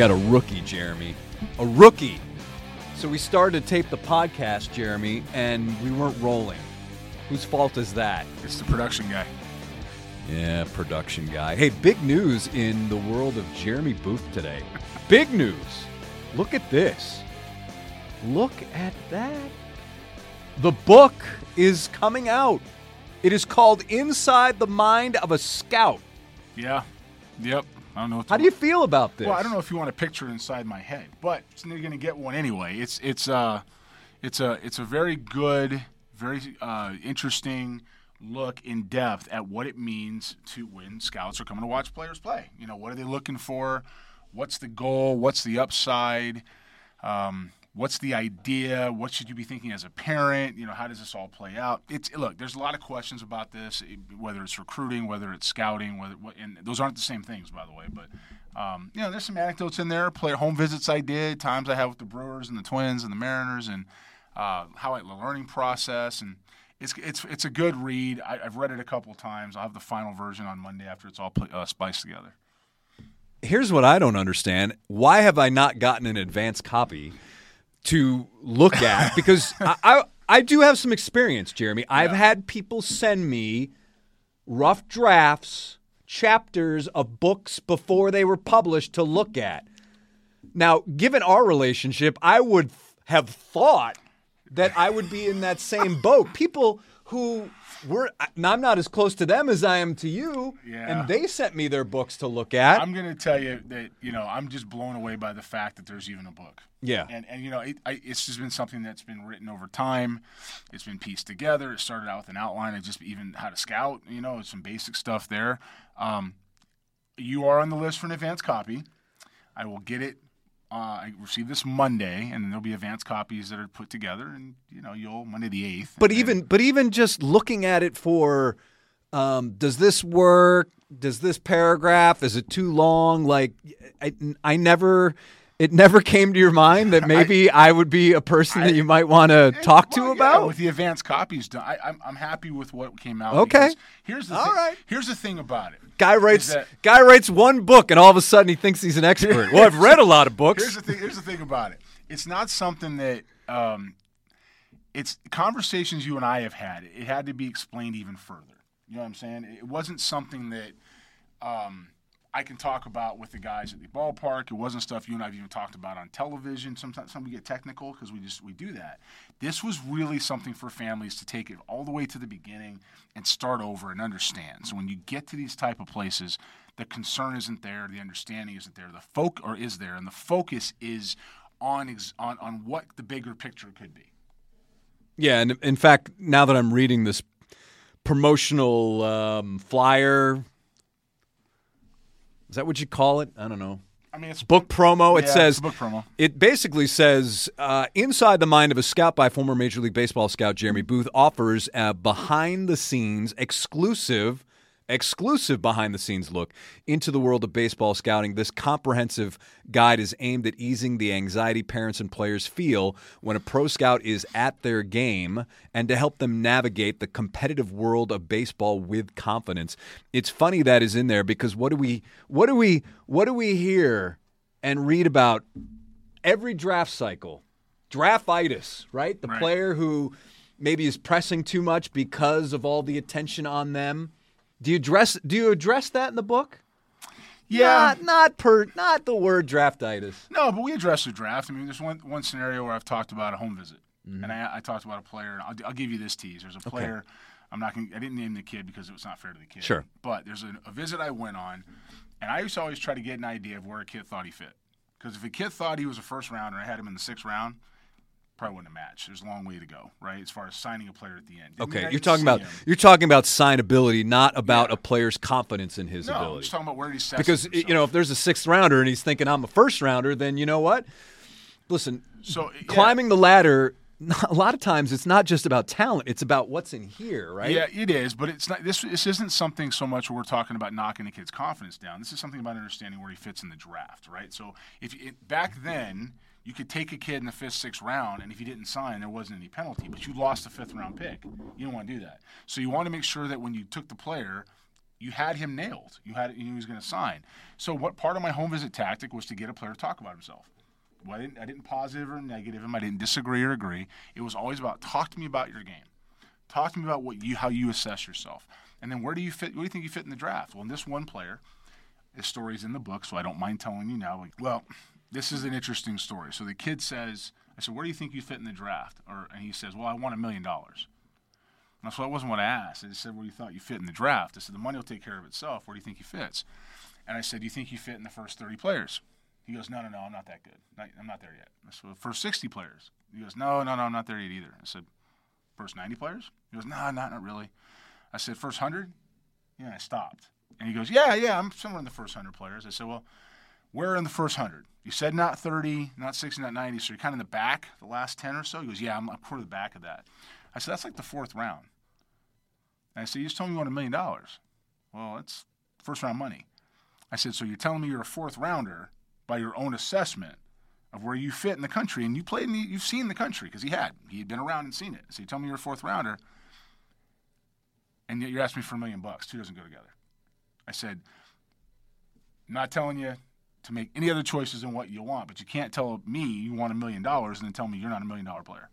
got a rookie, Jeremy. A rookie. So we started to tape the podcast, Jeremy, and we weren't rolling. Whose fault is that? It's the production guy. Yeah, production guy. Hey, big news in the world of Jeremy Booth today. big news. Look at this. Look at that. The book is coming out. It is called Inside the Mind of a Scout. Yeah. Yep. I don't know. How do you feel about this? Well, I don't know if you want to picture it inside my head, but you're going to get one anyway. It's it's uh it's a it's a very good, very uh, interesting look in depth at what it means to when scouts are coming to watch players play. You know, what are they looking for? What's the goal? What's the upside? Um, what's the idea? What should you be thinking as a parent? You know, how does this all play out? It's look, there's a lot of questions about this, whether it's recruiting, whether it's scouting, whether and those aren't the same things, by the way. But um, you know, there's some anecdotes in there. Player home visits I did, times I have with the Brewers and the Twins and the Mariners, and uh, how I the learning process and. It's, it's, it's a good read. I, have read it a couple times. I'll have the final version on Monday after it's all uh, spiced together. Here's what I don't understand. Why have I not gotten an advance copy? To look at because I, I, I do have some experience, Jeremy. I've had people send me rough drafts, chapters of books before they were published to look at. Now, given our relationship, I would have thought that I would be in that same boat. People who were I'm not as close to them as I am to you. Yeah. And they sent me their books to look at. I'm going to tell you that you know I'm just blown away by the fact that there's even a book. Yeah. And and you know it, I, it's just been something that's been written over time. It's been pieced together. It started out with an outline of just even how to scout. You know, some basic stuff there. Um, you are on the list for an advance copy. I will get it uh, I received this Monday, and there'll be advanced copies that are put together, and you know, you'll Monday the eighth. But even, but even just looking at it for, um, does this work? Does this paragraph is it too long? Like, I, I never. It never came to your mind that maybe I, I would be a person I, that you might want to talk well, to about. Yeah, with the advanced copies done, I, am I'm, I'm happy with what came out. Okay. Here's the all thing, right. Here's the thing about it. Guy writes that, guy writes one book and all of a sudden he thinks he's an expert. well, I've read a lot of books. Here's the thing. Here's the thing about it. It's not something that um, it's conversations you and I have had. It had to be explained even further. You know what I'm saying? It wasn't something that um, I can talk about with the guys at the ballpark. It wasn't stuff you and I've even talked about on television. Sometimes, some we get technical because we just we do that. This was really something for families to take it all the way to the beginning and start over and understand. So when you get to these type of places, the concern isn't there, the understanding isn't there, the folk or is there, and the focus is on ex- on on what the bigger picture could be. Yeah, and in fact, now that I'm reading this promotional um, flyer is that what you call it? I don't know. I mean, it's book promo. It yeah, says book promo. It basically says uh, inside the mind of a scout by former Major League Baseball scout Jeremy Booth offers a behind the scenes exclusive exclusive behind the scenes look into the world of baseball scouting. This comprehensive guide is aimed at easing the anxiety parents and players feel when a pro scout is at their game and to help them navigate the competitive world of baseball with confidence. It's funny that is in there because what do we what do we what do we hear and read about every draft cycle? Draftitis, right? The right. player who maybe is pressing too much because of all the attention on them do you address do you address that in the book? Yeah, not, not per not the word draftitis. No, but we address the draft. I mean, there's one one scenario where I've talked about a home visit, mm-hmm. and I, I, talked about a player. I'll, I'll, give you this tease. There's a player. Okay. I'm not. Gonna, I didn't name the kid because it was not fair to the kid. Sure. But there's a, a visit I went on, and I used to always try to get an idea of where a kid thought he fit. Because if a kid thought he was a first rounder, I had him in the sixth round probably wouldn't match. There's a long way to go, right? As far as signing a player at the end. Didn't okay, you're talking about him. you're talking about signability, not about yeah. a player's confidence in his no, ability. I'm just talking about where he sets Because himself. you know, if there's a sixth rounder and he's thinking I'm a first rounder, then you know what? Listen, so yeah. climbing the ladder. A lot of times, it's not just about talent; it's about what's in here, right? Yeah, it is. But it's not. This this isn't something so much where we're talking about knocking a kid's confidence down. This is something about understanding where he fits in the draft, right? So if it, back then you could take a kid in the fifth, sixth round, and if you didn't sign, there wasn't any penalty, but you lost a fifth round pick. You don't want to do that. So you want to make sure that when you took the player, you had him nailed. You had you knew he was going to sign. So what part of my home visit tactic was to get a player to talk about himself. Well, I didn't I didn't positive or negative him. I didn't disagree or agree. It was always about talk to me about your game. Talk to me about what you how you assess yourself. And then where do you fit? Where do you think you fit in the draft? Well, in this one player, his story's in the book, so I don't mind telling you now. Well, this is an interesting story. So the kid says, I said, where do you think you fit in the draft? Or and he says, well, I want a million dollars. And so that wasn't what I asked. I just said, where do you thought you fit in the draft? I said, the money will take care of itself. Where do you think he fits? And I said, do you think you fit in the first 30 players? He goes, no, no, no, I'm not that good. I'm not there yet. I said, well, first 60 players. He goes, no, no, no, I'm not there yet either. I said, first 90 players? He goes, no, not, not really. I said, first 100? Yeah, I stopped. And he goes, yeah, yeah, I'm somewhere in the first 100 players. I said, well, where in the first 100? You said not 30, not 60, not 90, so you're kind of in the back, the last 10 or so? He goes, yeah, I'm, I'm toward the back of that. I said, that's like the fourth round. And I said, you just told me you want a million dollars. Well, that's first round money. I said, so you're telling me you're a fourth rounder by your own assessment of where you fit in the country, and you played in the, you've seen the country because he had. He had been around and seen it. So you tell me you're a fourth rounder, and yet you're asking me for a million bucks. Two doesn't go together. I said, not telling you to make any other choices than what you want, but you can't tell me you want a million dollars and then tell me you're not a million dollar player.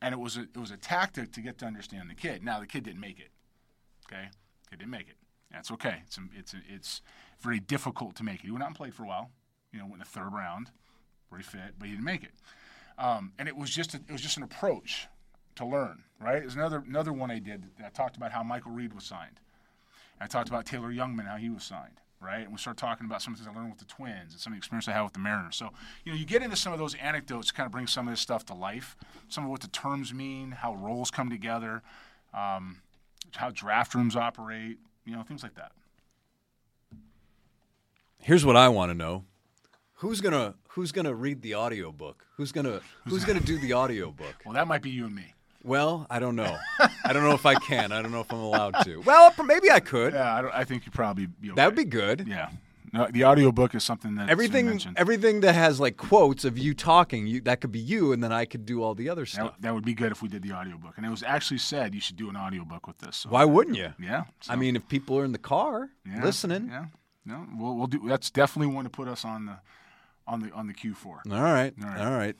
And it was a, it was a tactic to get to understand the kid. Now the kid didn't make it. Okay, kid didn't make it. That's okay. It's it's it's very difficult to make it. He went out and played for a while. You know, went in the third round, he fit, but he didn't make it. Um, and it was just a, it was just an approach to learn. Right? There's another another one I did. I talked about how Michael Reed was signed. I talked about Taylor Youngman how he was signed right? And we start talking about some of the things I learned with the Twins and some of the experience I had with the Mariners. So, you know, you get into some of those anecdotes, kind of bring some of this stuff to life, some of what the terms mean, how roles come together, um, how draft rooms operate, you know, things like that. Here's what I want to know. Who's gonna Who's gonna read the audiobook? Who's gonna Who's gonna do the audiobook? Well, that might be you and me. Well, I don't know. I don't know if I can. I don't know if I'm allowed to. Well, maybe I could. Yeah, I, I think you probably be okay. That would be good. Yeah. No, the audiobook is something that everything everything that has like quotes of you talking, you, that could be you, and then I could do all the other stuff. That, that, would be good if we did the audiobook. And it was actually said you should do an audiobook with this. So. Why wouldn't you? Yeah. So. I mean, if people are in the car yeah, listening, yeah, no, we'll, we'll do. That's definitely one to put us on the on the on the queue for. All right, all right, all right.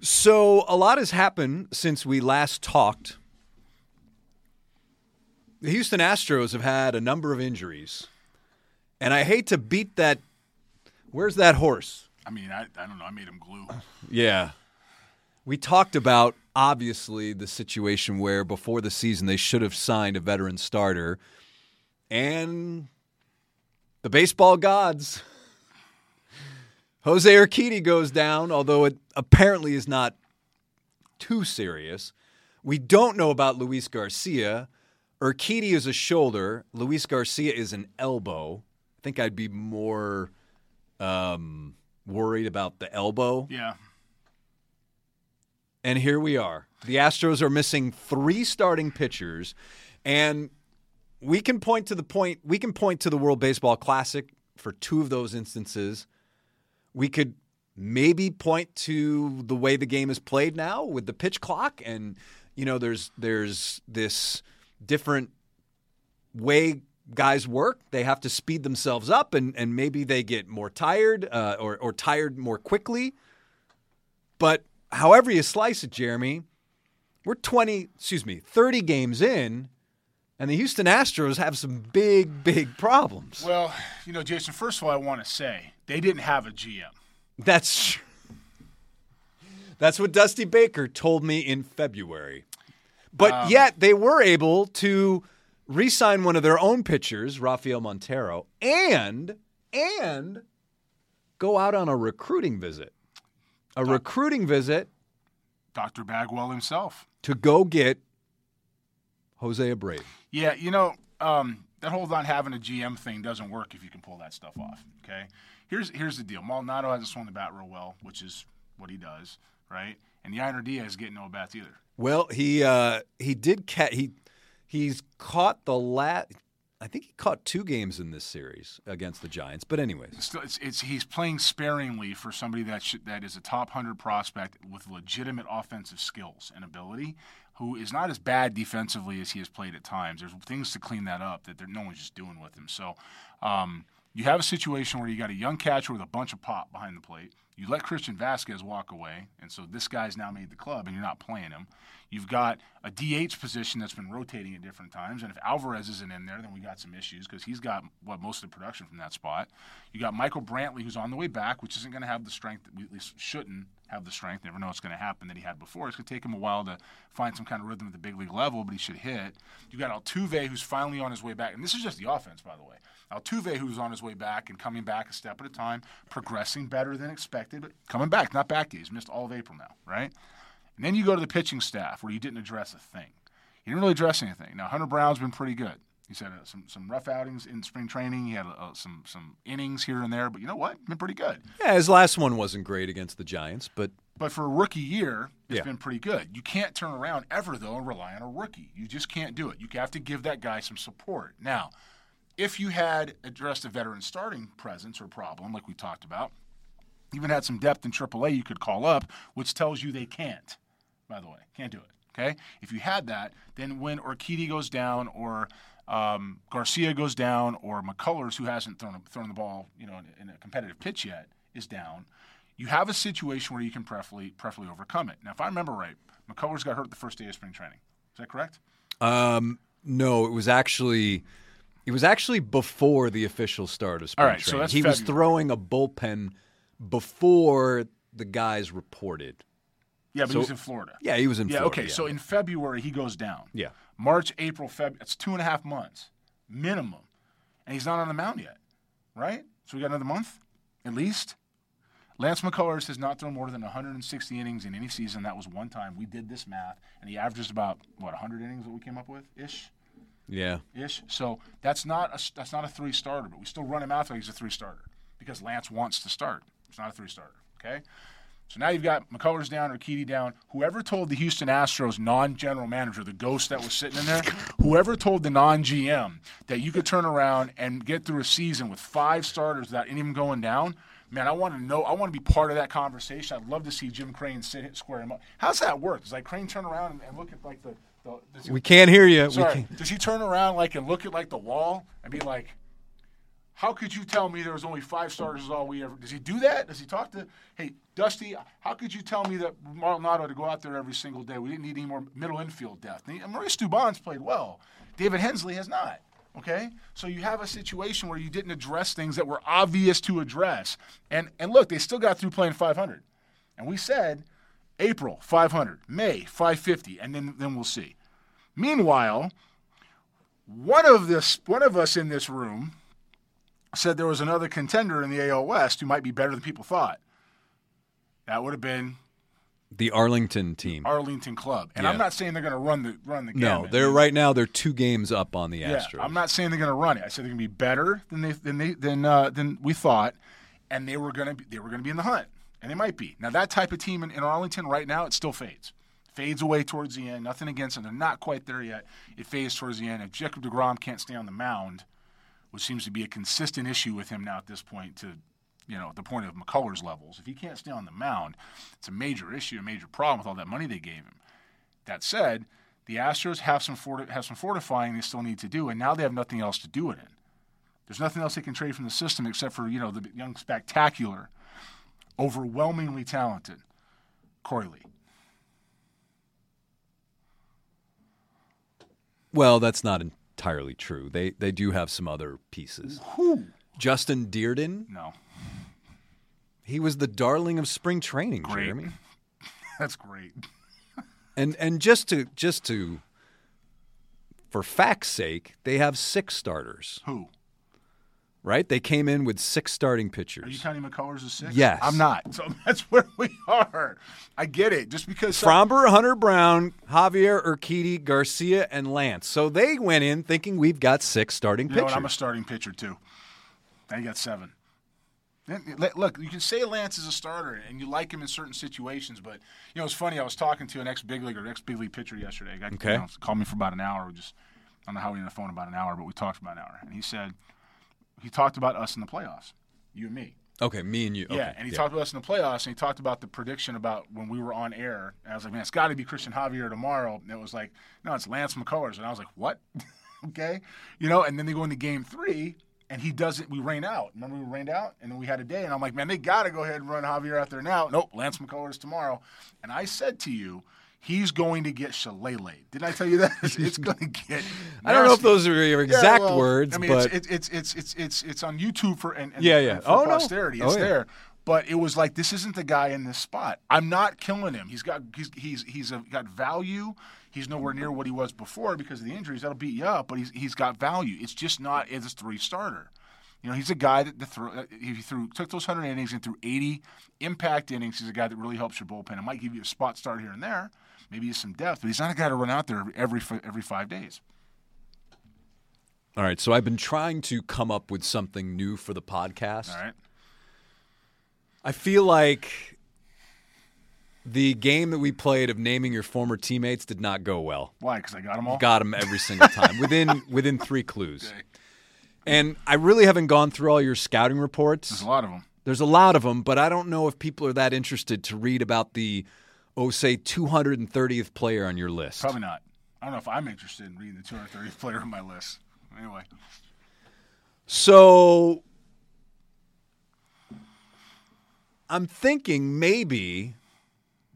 So a lot has happened since we last talked. The Houston Astros have had a number of injuries. And I hate to beat that. Where's that horse? I mean, I, I don't know. I made him glue. Yeah. We talked about, obviously, the situation where before the season they should have signed a veteran starter. And the baseball gods. Jose Urquidy goes down, although it apparently is not too serious. We don't know about Luis Garcia. Urquidy is a shoulder. Luis Garcia is an elbow. I think I'd be more um, worried about the elbow. Yeah. And here we are. The Astros are missing three starting pitchers, and we can point to the point. We can point to the World Baseball Classic for two of those instances. We could maybe point to the way the game is played now with the pitch clock, and you know, there's there's this different way guys work. They have to speed themselves up, and, and maybe they get more tired uh, or, or tired more quickly. But however you slice it, Jeremy, we're 20, excuse me, 30 games in, and the Houston Astros have some big, big problems. Well, you know, Jason, first of all, I want to say they didn't have a GM. That's That's what Dusty Baker told me in February. But um, yet they were able to re-sign one of their own pitchers, Rafael Montero, and and go out on a recruiting visit. A Doc, recruiting visit. Dr. Bagwell himself. To go get Jose Abreu. Yeah, you know, um, that whole not having a GM thing doesn't work if you can pull that stuff off. Okay. Here's here's the deal. Maldonado hasn't swung the bat real well, which is what he does, right? And Yainer Diaz is getting no bats either. Well, he uh, he did catch he he's caught the lat. I think he caught two games in this series against the Giants. But anyways, it's, it's, it's he's playing sparingly for somebody that should, that is a top hundred prospect with legitimate offensive skills and ability. Who is not as bad defensively as he has played at times. There's things to clean that up that no one's just doing with him. So um, you have a situation where you got a young catcher with a bunch of pop behind the plate. You let Christian Vazquez walk away, and so this guy's now made the club, and you're not playing him. You've got a DH position that's been rotating at different times, and if Alvarez isn't in there, then we got some issues because he's got what most of the production from that spot. You got Michael Brantley, who's on the way back, which isn't going to have the strength that we at least shouldn't have the strength. Never know what's going to happen that he had before. It's going to take him a while to find some kind of rhythm at the big league level, but he should hit. You got Altuve, who's finally on his way back, and this is just the offense, by the way. Altuve, who's on his way back and coming back a step at a time, progressing better than expected, but coming back, not back yet. He's missed all of April now, right? And then you go to the pitching staff where you didn't address a thing. You didn't really address anything. Now, Hunter Brown's been pretty good. He's had uh, some, some rough outings in spring training. He had uh, some some innings here and there, but you know what? Been pretty good. Yeah, his last one wasn't great against the Giants, but but for a rookie year, it's Yeah. been pretty good. You can't turn around ever though and rely on a rookie. You just can't do it. You have to give that guy some support. Now, if you had addressed a veteran starting presence or problem like we talked about, even had some depth in AAA you could call up, which tells you they can't. By the way, can't do it. Okay, if you had that, then when Urquidy goes down or um, Garcia goes down or McCullers, who hasn't thrown thrown the ball, you know, in, in a competitive pitch yet, is down, you have a situation where you can preferably preferably overcome it. Now, if I remember right, McCullers got hurt the first day of spring training. Is that correct? um, no, it was actually it was actually before the official start of spring All right, so training. that's he was throwing a bullpen before the guys reported. Yeah, but So- he was in Florida. Yeah, he was in Yeah, Florida. okay. So in February he goes down. yeah. March, April, February. It's two and a half months minimum, and he's not on the mound yet, right? So we got another month, at least. Lance McCullers has not thrown more than 160 innings in any season. That was one time. We did this math, and he averages about what 100 innings that we came up with ish, Yeah. ish. So that's not a that's not a three starter, but we still run him out like he's a three starter because Lance wants to start. It's not a three starter. Okay. So now you've got McCullers down or Keedy down. Whoever told the Houston Astros non-general manager, the ghost that was sitting in there, whoever told the non-GM that you could turn around and get through a season with five starters without any of them going down, man, I want to know. I want to be part of that conversation. I'd love to see Jim Crane sit square him up. How's that work? Does like Crane turn around and, and look at like the, the We can't hear you. We Sorry. he turn around like and look at like the wall and be like, "How could you tell me there was only five starters? Is all we ever?" Does he do that? Does he talk to, "Hey, Dusty, how could you tell me that Maldonado to go out there every single day? We didn't need any more middle infield depth." And Maurice Dubon's played well. David Hensley has not. Okay, so you have a situation where you didn't address things that were obvious to address, and and look, they still got through playing 500, and we said April 500, May 550, and then then we'll see. Meanwhile, one of this one of us in this room said there was another contender in the AL West who might be better than people thought. That would have been The Arlington team. Arlington Club. And Yeah. I'm not saying they're going to run the run the game. no, they're right now. They're two games up on the Yeah, Astros. I'm not saying they're going to run it. I said they're going to be better than they than they than uh, than we thought, and they were going to be, they were going to be in the hunt, and they might be. Now that type of team in, in Arlington right now, it still fades, fades away towards the end. Nothing against them; they're not quite there yet. It fades towards the end. If Jacob Degrom can't stay on the mound, which seems to be a consistent issue with him now at this point, to you know the point of McCullers levels, if he can't stay on the mound, it's a major issue, a major problem with all that money they gave him. That said, the Astros have some forti- have some fortifying they still need to do, and now they have nothing else to do it in. There's nothing else they can trade from the system except for you know the young, spectacular, overwhelmingly talented Korey Lee. Well, that's not entirely true. They they do have some other pieces. Who? Justin Dirden, No, he was the darling of spring training, Great. Jeremy. that's great. And and just to just to for fact's sake, they have six starters, Who? Right? They came in with six starting pitchers. Are you counting McCullers as six? Yes. I'm not. So that's where we are. I get it. Just because Framber, Hunter Brown, Javier Urquidy, Garcia, and Lance. So they went in thinking we've got six starting You know what? pitchers. I'm a starting pitcher too. Now you got seven. Look, you can say Lance is a starter and you like him in certain situations, but you know it's funny. I was talking to an ex big leaguer, ex big league pitcher yesterday. A guy Okay. you know, called me for about an hour. We just I don't know how we on the phone about an hour, but we talked for about an hour. And he said he talked about us in the playoffs, you and me. Okay, me and you. Yeah, okay, and he talked about us in the playoffs, and he talked about the prediction about when we were on air. And I was like, man, it's got to be Christian Javier tomorrow. And it was like, no, it's Lance McCullers. And I was like, what? okay, you know. And then they go into game three, and he does it. We rain out. Remember, we rained out, and then we had a day. And I'm like, man, they got to go ahead and run Javier out there now. Nope, Lance McCullers tomorrow. And I said to you. He's going to get shillelagh. Didn't I tell you that? It's going to get. I don't know if those are your Yeah, exact well, words, I mean, but it's, it's it's it's it's it's on YouTube for and, and Yeah, yeah. and for Oh, no. posterity. Oh, It's yeah. there. But it was like this isn't the guy in this spot. I'm not killing him. He's got he's he's he's a, got value. He's nowhere near what he was before because of the injuries. That'll beat you up, but he's he's got value. It's just not as a three starter. You know, he's a guy that the throw, uh, he threw took those hundred innings and threw eighty impact innings. He's a guy that really helps your bullpen. It might give you a spot start here and there, maybe some depth, but he's not a guy to run out there every every five days. all right. So I've been trying to come up with something new for the podcast. All right. I feel like the game that we played of naming your former teammates did not go well. Why? Because I got them all. Got them every single time within within three clues. Okay. And I really haven't gone through all your scouting reports. There's a lot of them. There's a lot of them, but I don't know if people are that interested to read about the, oh, say, 230th player on your list. Probably not. I don't know if I'm interested in reading the 230th player on my list. Anyway, So I'm thinking maybe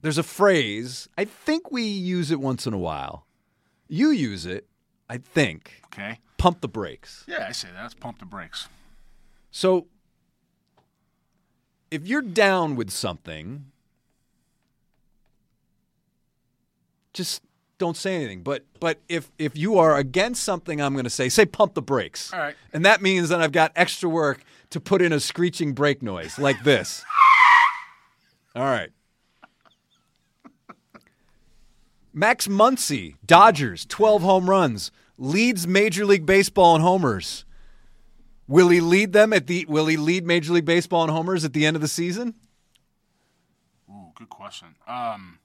there's a phrase. I think we use it once in a while. You use it, I think. okay. Pump the brakes. Yeah, I say that. Let's pump the brakes. So if you're down with something, just don't say anything. But but if if you are against something, I'm going to say say pump the brakes. All right. And that means that I've got extra work to put in a screeching brake noise like this. All right. Max Muncy, Dodgers, 12 home runs, leads Major League Baseball in homers. Will he lead them at the will he lead Major League Baseball in homers at the end of the season? Ooh, good question. Um,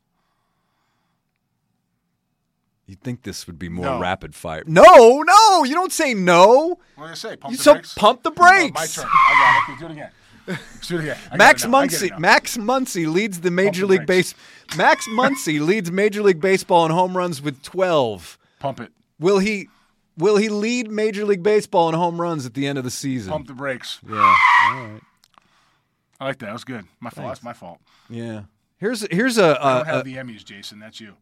You'd think this would be more No. rapid fire. No, no, you don't say no. what did I say? Pump You the so brakes. pump the Oh, my brakes. turn. I got it. Okay, do it again. Let's do it again. I got Max it now. I get it Muncy. now. Max Muncy leads the Major the League brakes. Base. Max Muncy leads Major League Baseball in home runs with 12. Pump it. Will he will he lead Major League Baseball in home runs at the end of the season? Pump the brakes. Yeah. All right. I like that. That was good. My fault. That's my fault. Yeah. Here's here's a, I a, don't have a the Emmys, Jason. That's you.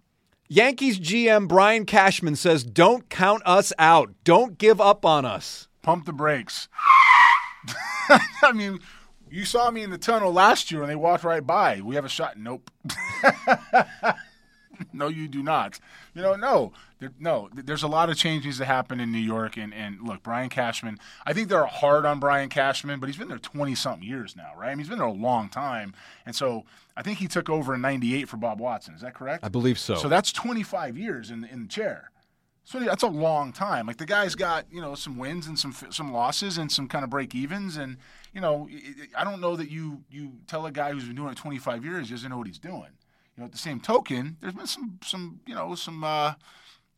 Yankees GM Brian Cashman says, "Don't count us out. Don't give up on us." Pump the brakes. I mean, you saw me in the tunnel last year and they walked right by. We have a shot. Nope. no, you do not. You know, no, there, no. There's a lot of changes that happen in New York, and and look, Brian Cashman. I think they're hard on Brian Cashman, but he's been there 20 something years now, right? I mean, he's been there a long time, and so I think he took over in '98 for Bob Watson. Is that correct? I believe so. So that's 25 years in in the chair. So that's a long time. Like the guy's got you know some wins and some some losses and some kind of break evens, and you know I- I don't know that you you tell a guy who's been doing it 25 years he doesn't know what he's doing. You know, at the same token, there's been some some you know some uh,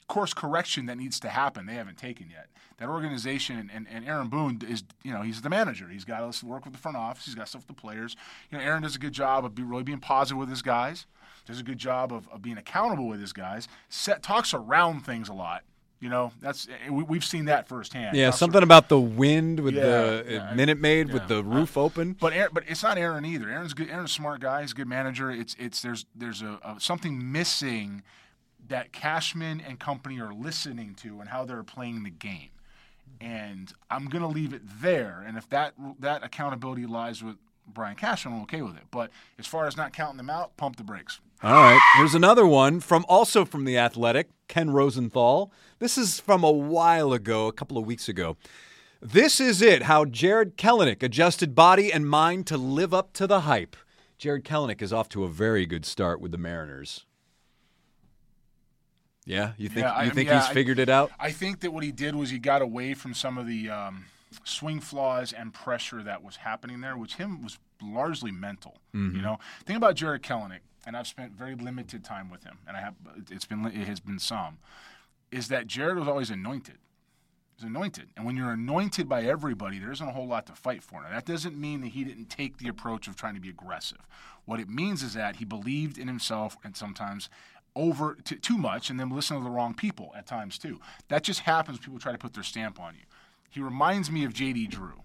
course correction that needs to happen. They haven't taken yet. That organization and, and, Aaron Boone is you know he's the manager. He's got to work with the front office. He's got stuff with the players. You know, Aaron does a good job of be, really being positive with his guys. Does a good job of, of being accountable with his guys. Set talks around things a lot. You know, that's eh, we, we've seen that firsthand. yeah, something about the wind with eh, Yeah, the yeah, Minute Maid yeah. with the roof open. But Aaron, but it's not Aaron either. Aaron's good. Aaron's a smart guy. He's a good manager. It's it's there's there's a, a something missing that Cashman and company are listening to and how they're playing the game. And I'm gonna leave it there. And if that that accountability lies with Brian Cashman, I'm okay with it. But as far as not counting them out, pump the brakes. All right. Here's another one from also from the Athletic, Ken Rosenthal. This is from a while ago, a couple of weeks ago. This is it. How Jarred Kelenic adjusted body and mind to live up to the hype. Jarred Kelenic is off to a very good start with the Mariners. Yeah, you think Yeah, I- you I think yeah, he's I- figured it out? I think that what he did was he got away from some of the um, swing flaws and pressure that was happening there, which him was largely mental. You know, think about Jarred Kelenic, and I've spent very limited time with him, and I have it's been it has been some. Is that Jared was always anointed. He's anointed. And when you're anointed by everybody, there isn't a whole lot to fight for. Now, that doesn't mean that he didn't take the approach of trying to be aggressive. What it means is that he believed in himself and sometimes over t- too much and then listen to the wrong people at times too. That just happens people try to put their stamp on you. He reminds me of JD Drew.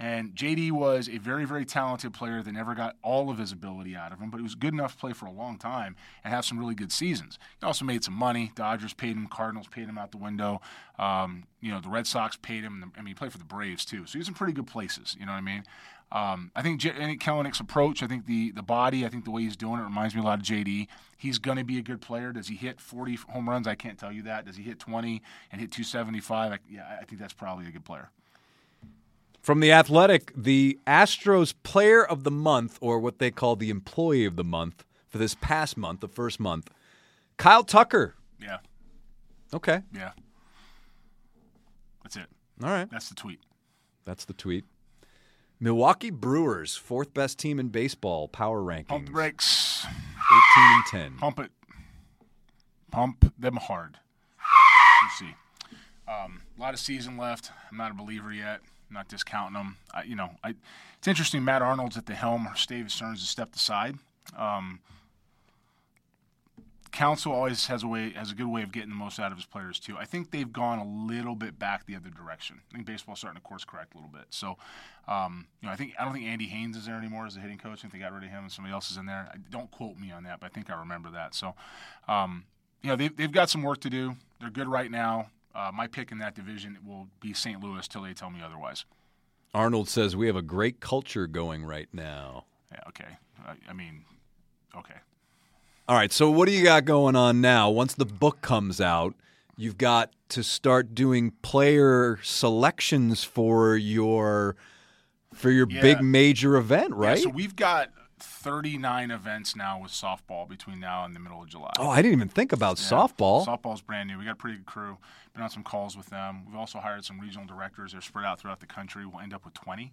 And JD was a very, very talented player that never got all of his ability out of him, but he was good enough to play for a long time and have some really good seasons. He also made some money. Dodgers paid him, Cardinals paid him out the window. Um, you know, the Red Sox paid him. I mean, he played for the Braves too, so he was in pretty good places. You know what I mean? Um, I think J- Kelenic's approach, I think the the body, I think the way he's doing it reminds me a lot of JD. He's going to be a good player. Does he hit 40 home runs? I can't tell you that. Does he hit 20 and hit 275? I, yeah, I think that's probably a good player. From the Athletic, the Astros Player of the Month, or what they call the Employee of the Month for this past month, the first month, Kyle Tucker. Yeah. Okay. Yeah. That's it. All right. That's the tweet. That's the tweet. Milwaukee Brewers, fourth best team in baseball, power rankings. Pump the brakes. 18 and 10. Pump it. Pump them hard. We'll see. Um, a lot of season left. I'm not a believer yet. Not discounting them. I, you know, I, it's interesting. Matt Arnold's at the helm. David Stearns has stepped aside. Um, Counsell always has a way has a good way of getting the most out of his players too. I think they've gone a little bit back the other direction. I think baseball's starting to course correct a little bit. So, um, you know, I think I don't think Andy Haines is there anymore as a hitting coach. I think they got rid of him and somebody else is in there. I, don't quote me on that, but I think I remember that. So, um, you know, they've they've got some work to do. They're good right now. Uh, my pick in that division will be St. Louis till they tell me otherwise. Arnold says we have a great culture going right now. Yeah. Okay. I, I mean, okay. All right. So what do you got going on now? Once the book comes out, you've got to start doing player selections for your for your Yeah. big major event, right? Yeah, so we've got 39 events now with softball between now and the middle of July. oh, I didn't even think about Yeah. softball. Softball's brand new. We got a pretty good crew. Been on some calls with them. We've also hired some regional directors. They're spread out throughout the country. We'll end up with 20.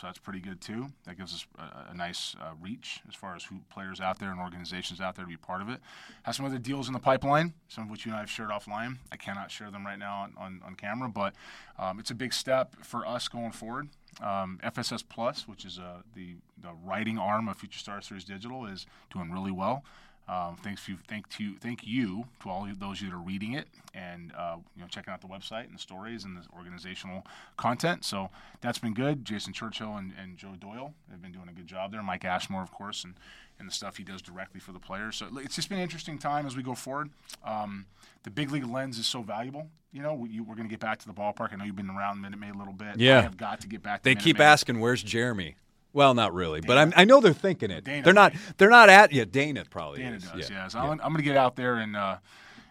So that's pretty good too. That gives us a, a nice uh, reach as far as who players out there and organizations out there to be part of it. Have some other deals in the pipeline, some of which you and I have shared offline. I cannot share them right now on, on, on camera, but um, it's a big step for us going forward. Um, FSS Plus, which is uh, the the writing arm of Future Star Series Digital, is doing really well. Um, thanks you, thank to thank you to all of those that are reading it and uh, you know checking out the website and the stories and the organizational content. So that's been good. Jason Churchill and, and Joe Doyle have been doing a good job there. Mike Ashmore, of course, and and the stuff he does directly for the players. So it's just been an interesting time as we go forward. Um, the big league lens is so valuable. You know, we, we're going to get back to the ballpark. I know you've been around Minute Maid a little bit. Yeah. I have got to get back. to They Minute keep Maid. asking, "Where's Jeremy?" Well, not really, but I'm, I know they're thinking it. Dana they're not. They're not at. Yeah, Dana probably. Dana is. does, yeah. yeah. So I'm, I'm going to get out there and uh,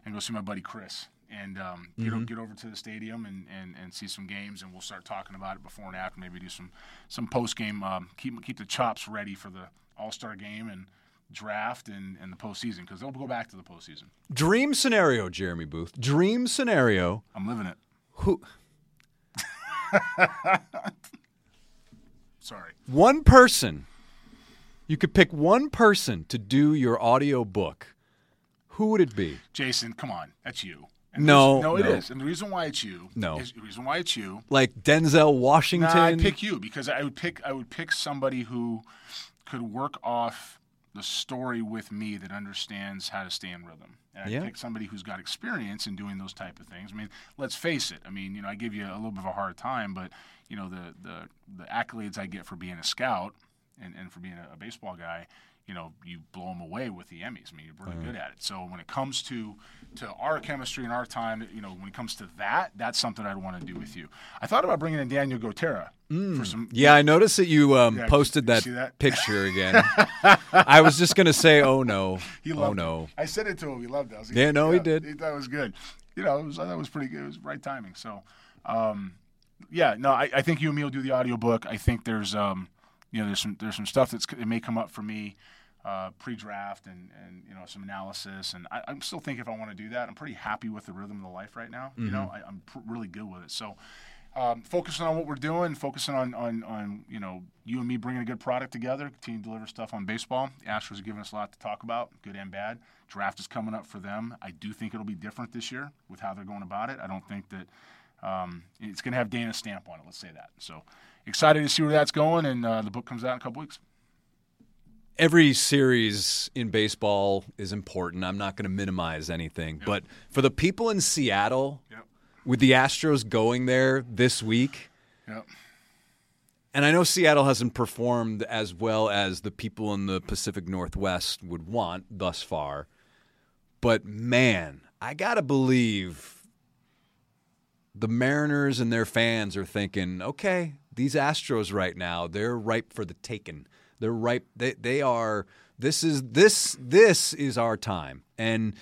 and go see my buddy Chris and um, get, Mm-hmm. o- get over to the stadium and, and, and see some games and we'll start talking about it before and after. Maybe do some some post game. Um, keep keep the chops ready for the All Star game and draft and, and the postseason because they'll go back to the postseason. Dream scenario, Jeremy Booth. Dream scenario. I'm living it. Who? Sorry. One person. You could pick one person to do your audio book. Who would it be? Jason, come on. That's you. And No, no, it no. is. And the reason why it's you, No. is the reason why it's you Like Denzel Washington? Nah, I'd pick you because I would pick I would pick somebody who could work off the story with me that understands how to stay in rhythm. And Yeah. pick somebody who's got experience in doing those type of things. I mean, let's face it. I mean, you know, I give you a little bit of a hard time, but you know, the the, the accolades I get for being a scout and, and for being a, a baseball guy, you know, you blow them away with the Emmys. I mean, you're really uh-huh. good at it. So when it comes to to our chemistry and our time, you know, when it comes to that, that's something I'd want to do with you. I thought about bringing in Daniel Gotera for some. Mm. Yeah, I noticed that you um, Yeah, posted that, that? picture again. I was just gonna say, oh no, He oh loved no. It. I said it to him. He loved it. Like, Yeah, no, he did. He thought it was good. You know, it was, I thought it was pretty good. It was right timing. So, um, yeah, no, I, I think you and me will do the audiobook. I think there's, um, you know, there's some there's some stuff that's it may come up for me uh, pre-draft and and you know some analysis. And I, I'm still thinking if I want to do that. I'm pretty happy with the rhythm of the life right now. You know, I, I'm pr- really good with it. So. Um, focusing on what we're doing, focusing on, on, on you know you and me bringing a good product together, continue to deliver stuff on baseball. The Astros are giving us a lot to talk about, good and bad. Draft is coming up for them. I do think it'll be different this year with how they're going about it. I don't think that um, it's going to have Dana's stamp on it. Let's say that. So excited to see where that's going, and uh, the book comes out in a couple weeks. Every series in baseball is important. I'm not going to minimize anything, yep. but for the people in Seattle, yep. with the Astros going there this week, yep. and I know Seattle hasn't performed as well as the people in the Pacific Northwest would want thus far, but man, I got to believe the Mariners and their fans are thinking, okay, these Astros right now, they're ripe for the taking. They're ripe. They they are. This is this this is our time. And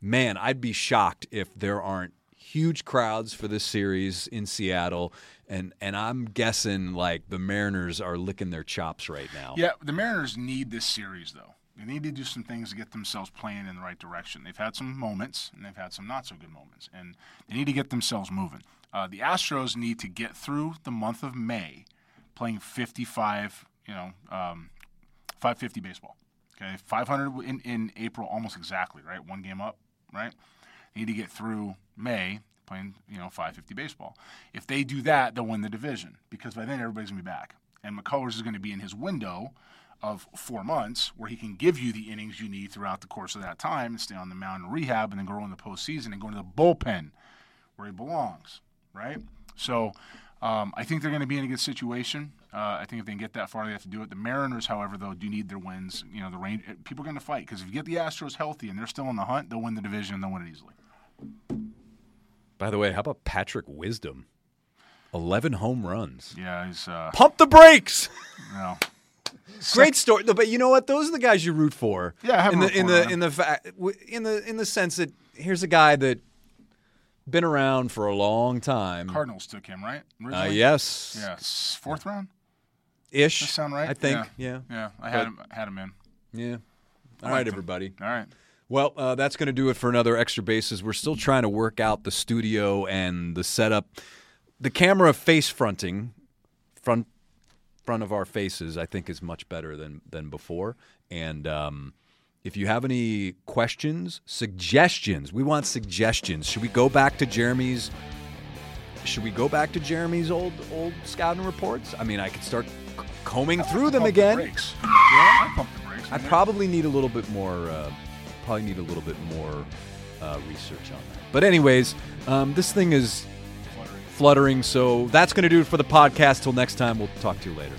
man, I'd be shocked if there aren't huge crowds for this series in Seattle. And and I'm guessing like the Mariners are licking their chops right now. Yeah, the Mariners need this series though. They need to do some things to get themselves playing in the right direction. They've had some moments, and they've had some not so good moments, and they need to get themselves moving. Uh, the Astros need to get through the month of May playing 55, you know, um, 550 baseball. Okay, 500 in, in April, almost exactly, right? One game up, right? They need to get through May playing, you know, 550 baseball. If they do that, they'll win the division because by then everybody's gonna be back, and McCullers is going to be in his window of four months where he can give you the innings you need throughout the course of that time and stay on the mound and rehab and then go in the postseason and go into the bullpen where he belongs, right? So um, I think they're going to be in a good situation. Uh, I think if they can get that far, they have to do it. The Mariners, however, though, do need their wins. You know, the range people are going to fight because if you get the Astros healthy and they're still in the hunt, they'll win the division and they'll win it easily. By the way, how about Patrick Wisdom? Eleven home runs. Yeah, he's uh, pump the brakes. No. Great story, but you know what? Those are the guys you root for. Yeah, I have in the in the in the in the in the sense that here's a guy that been around for a long time. Cardinals took him, right? Uh, yes. Yes. Fourth round. Ish. Does sound right? I think. Yeah. Yeah. yeah. I had but, him. Had him in. Yeah. All right, everybody. All right. Well, uh, that's going to do it for another extra bases. We're still trying to work out the studio and the setup. The camera face fronting, front front of our faces, I think is much better than than before. And um, if you have any questions, suggestions, we want suggestions. Should we go back to Jeremy's? Should we go back to Jeremy's old old scouting reports? I mean, I could start combing through them again. The yeah, I pump the brakes. I probably need a little bit more. Uh, probably need a little bit more uh, research on that. But anyways, um, this thing is fluttering. So that's going to do it for the podcast. Till next time, we'll talk to you later.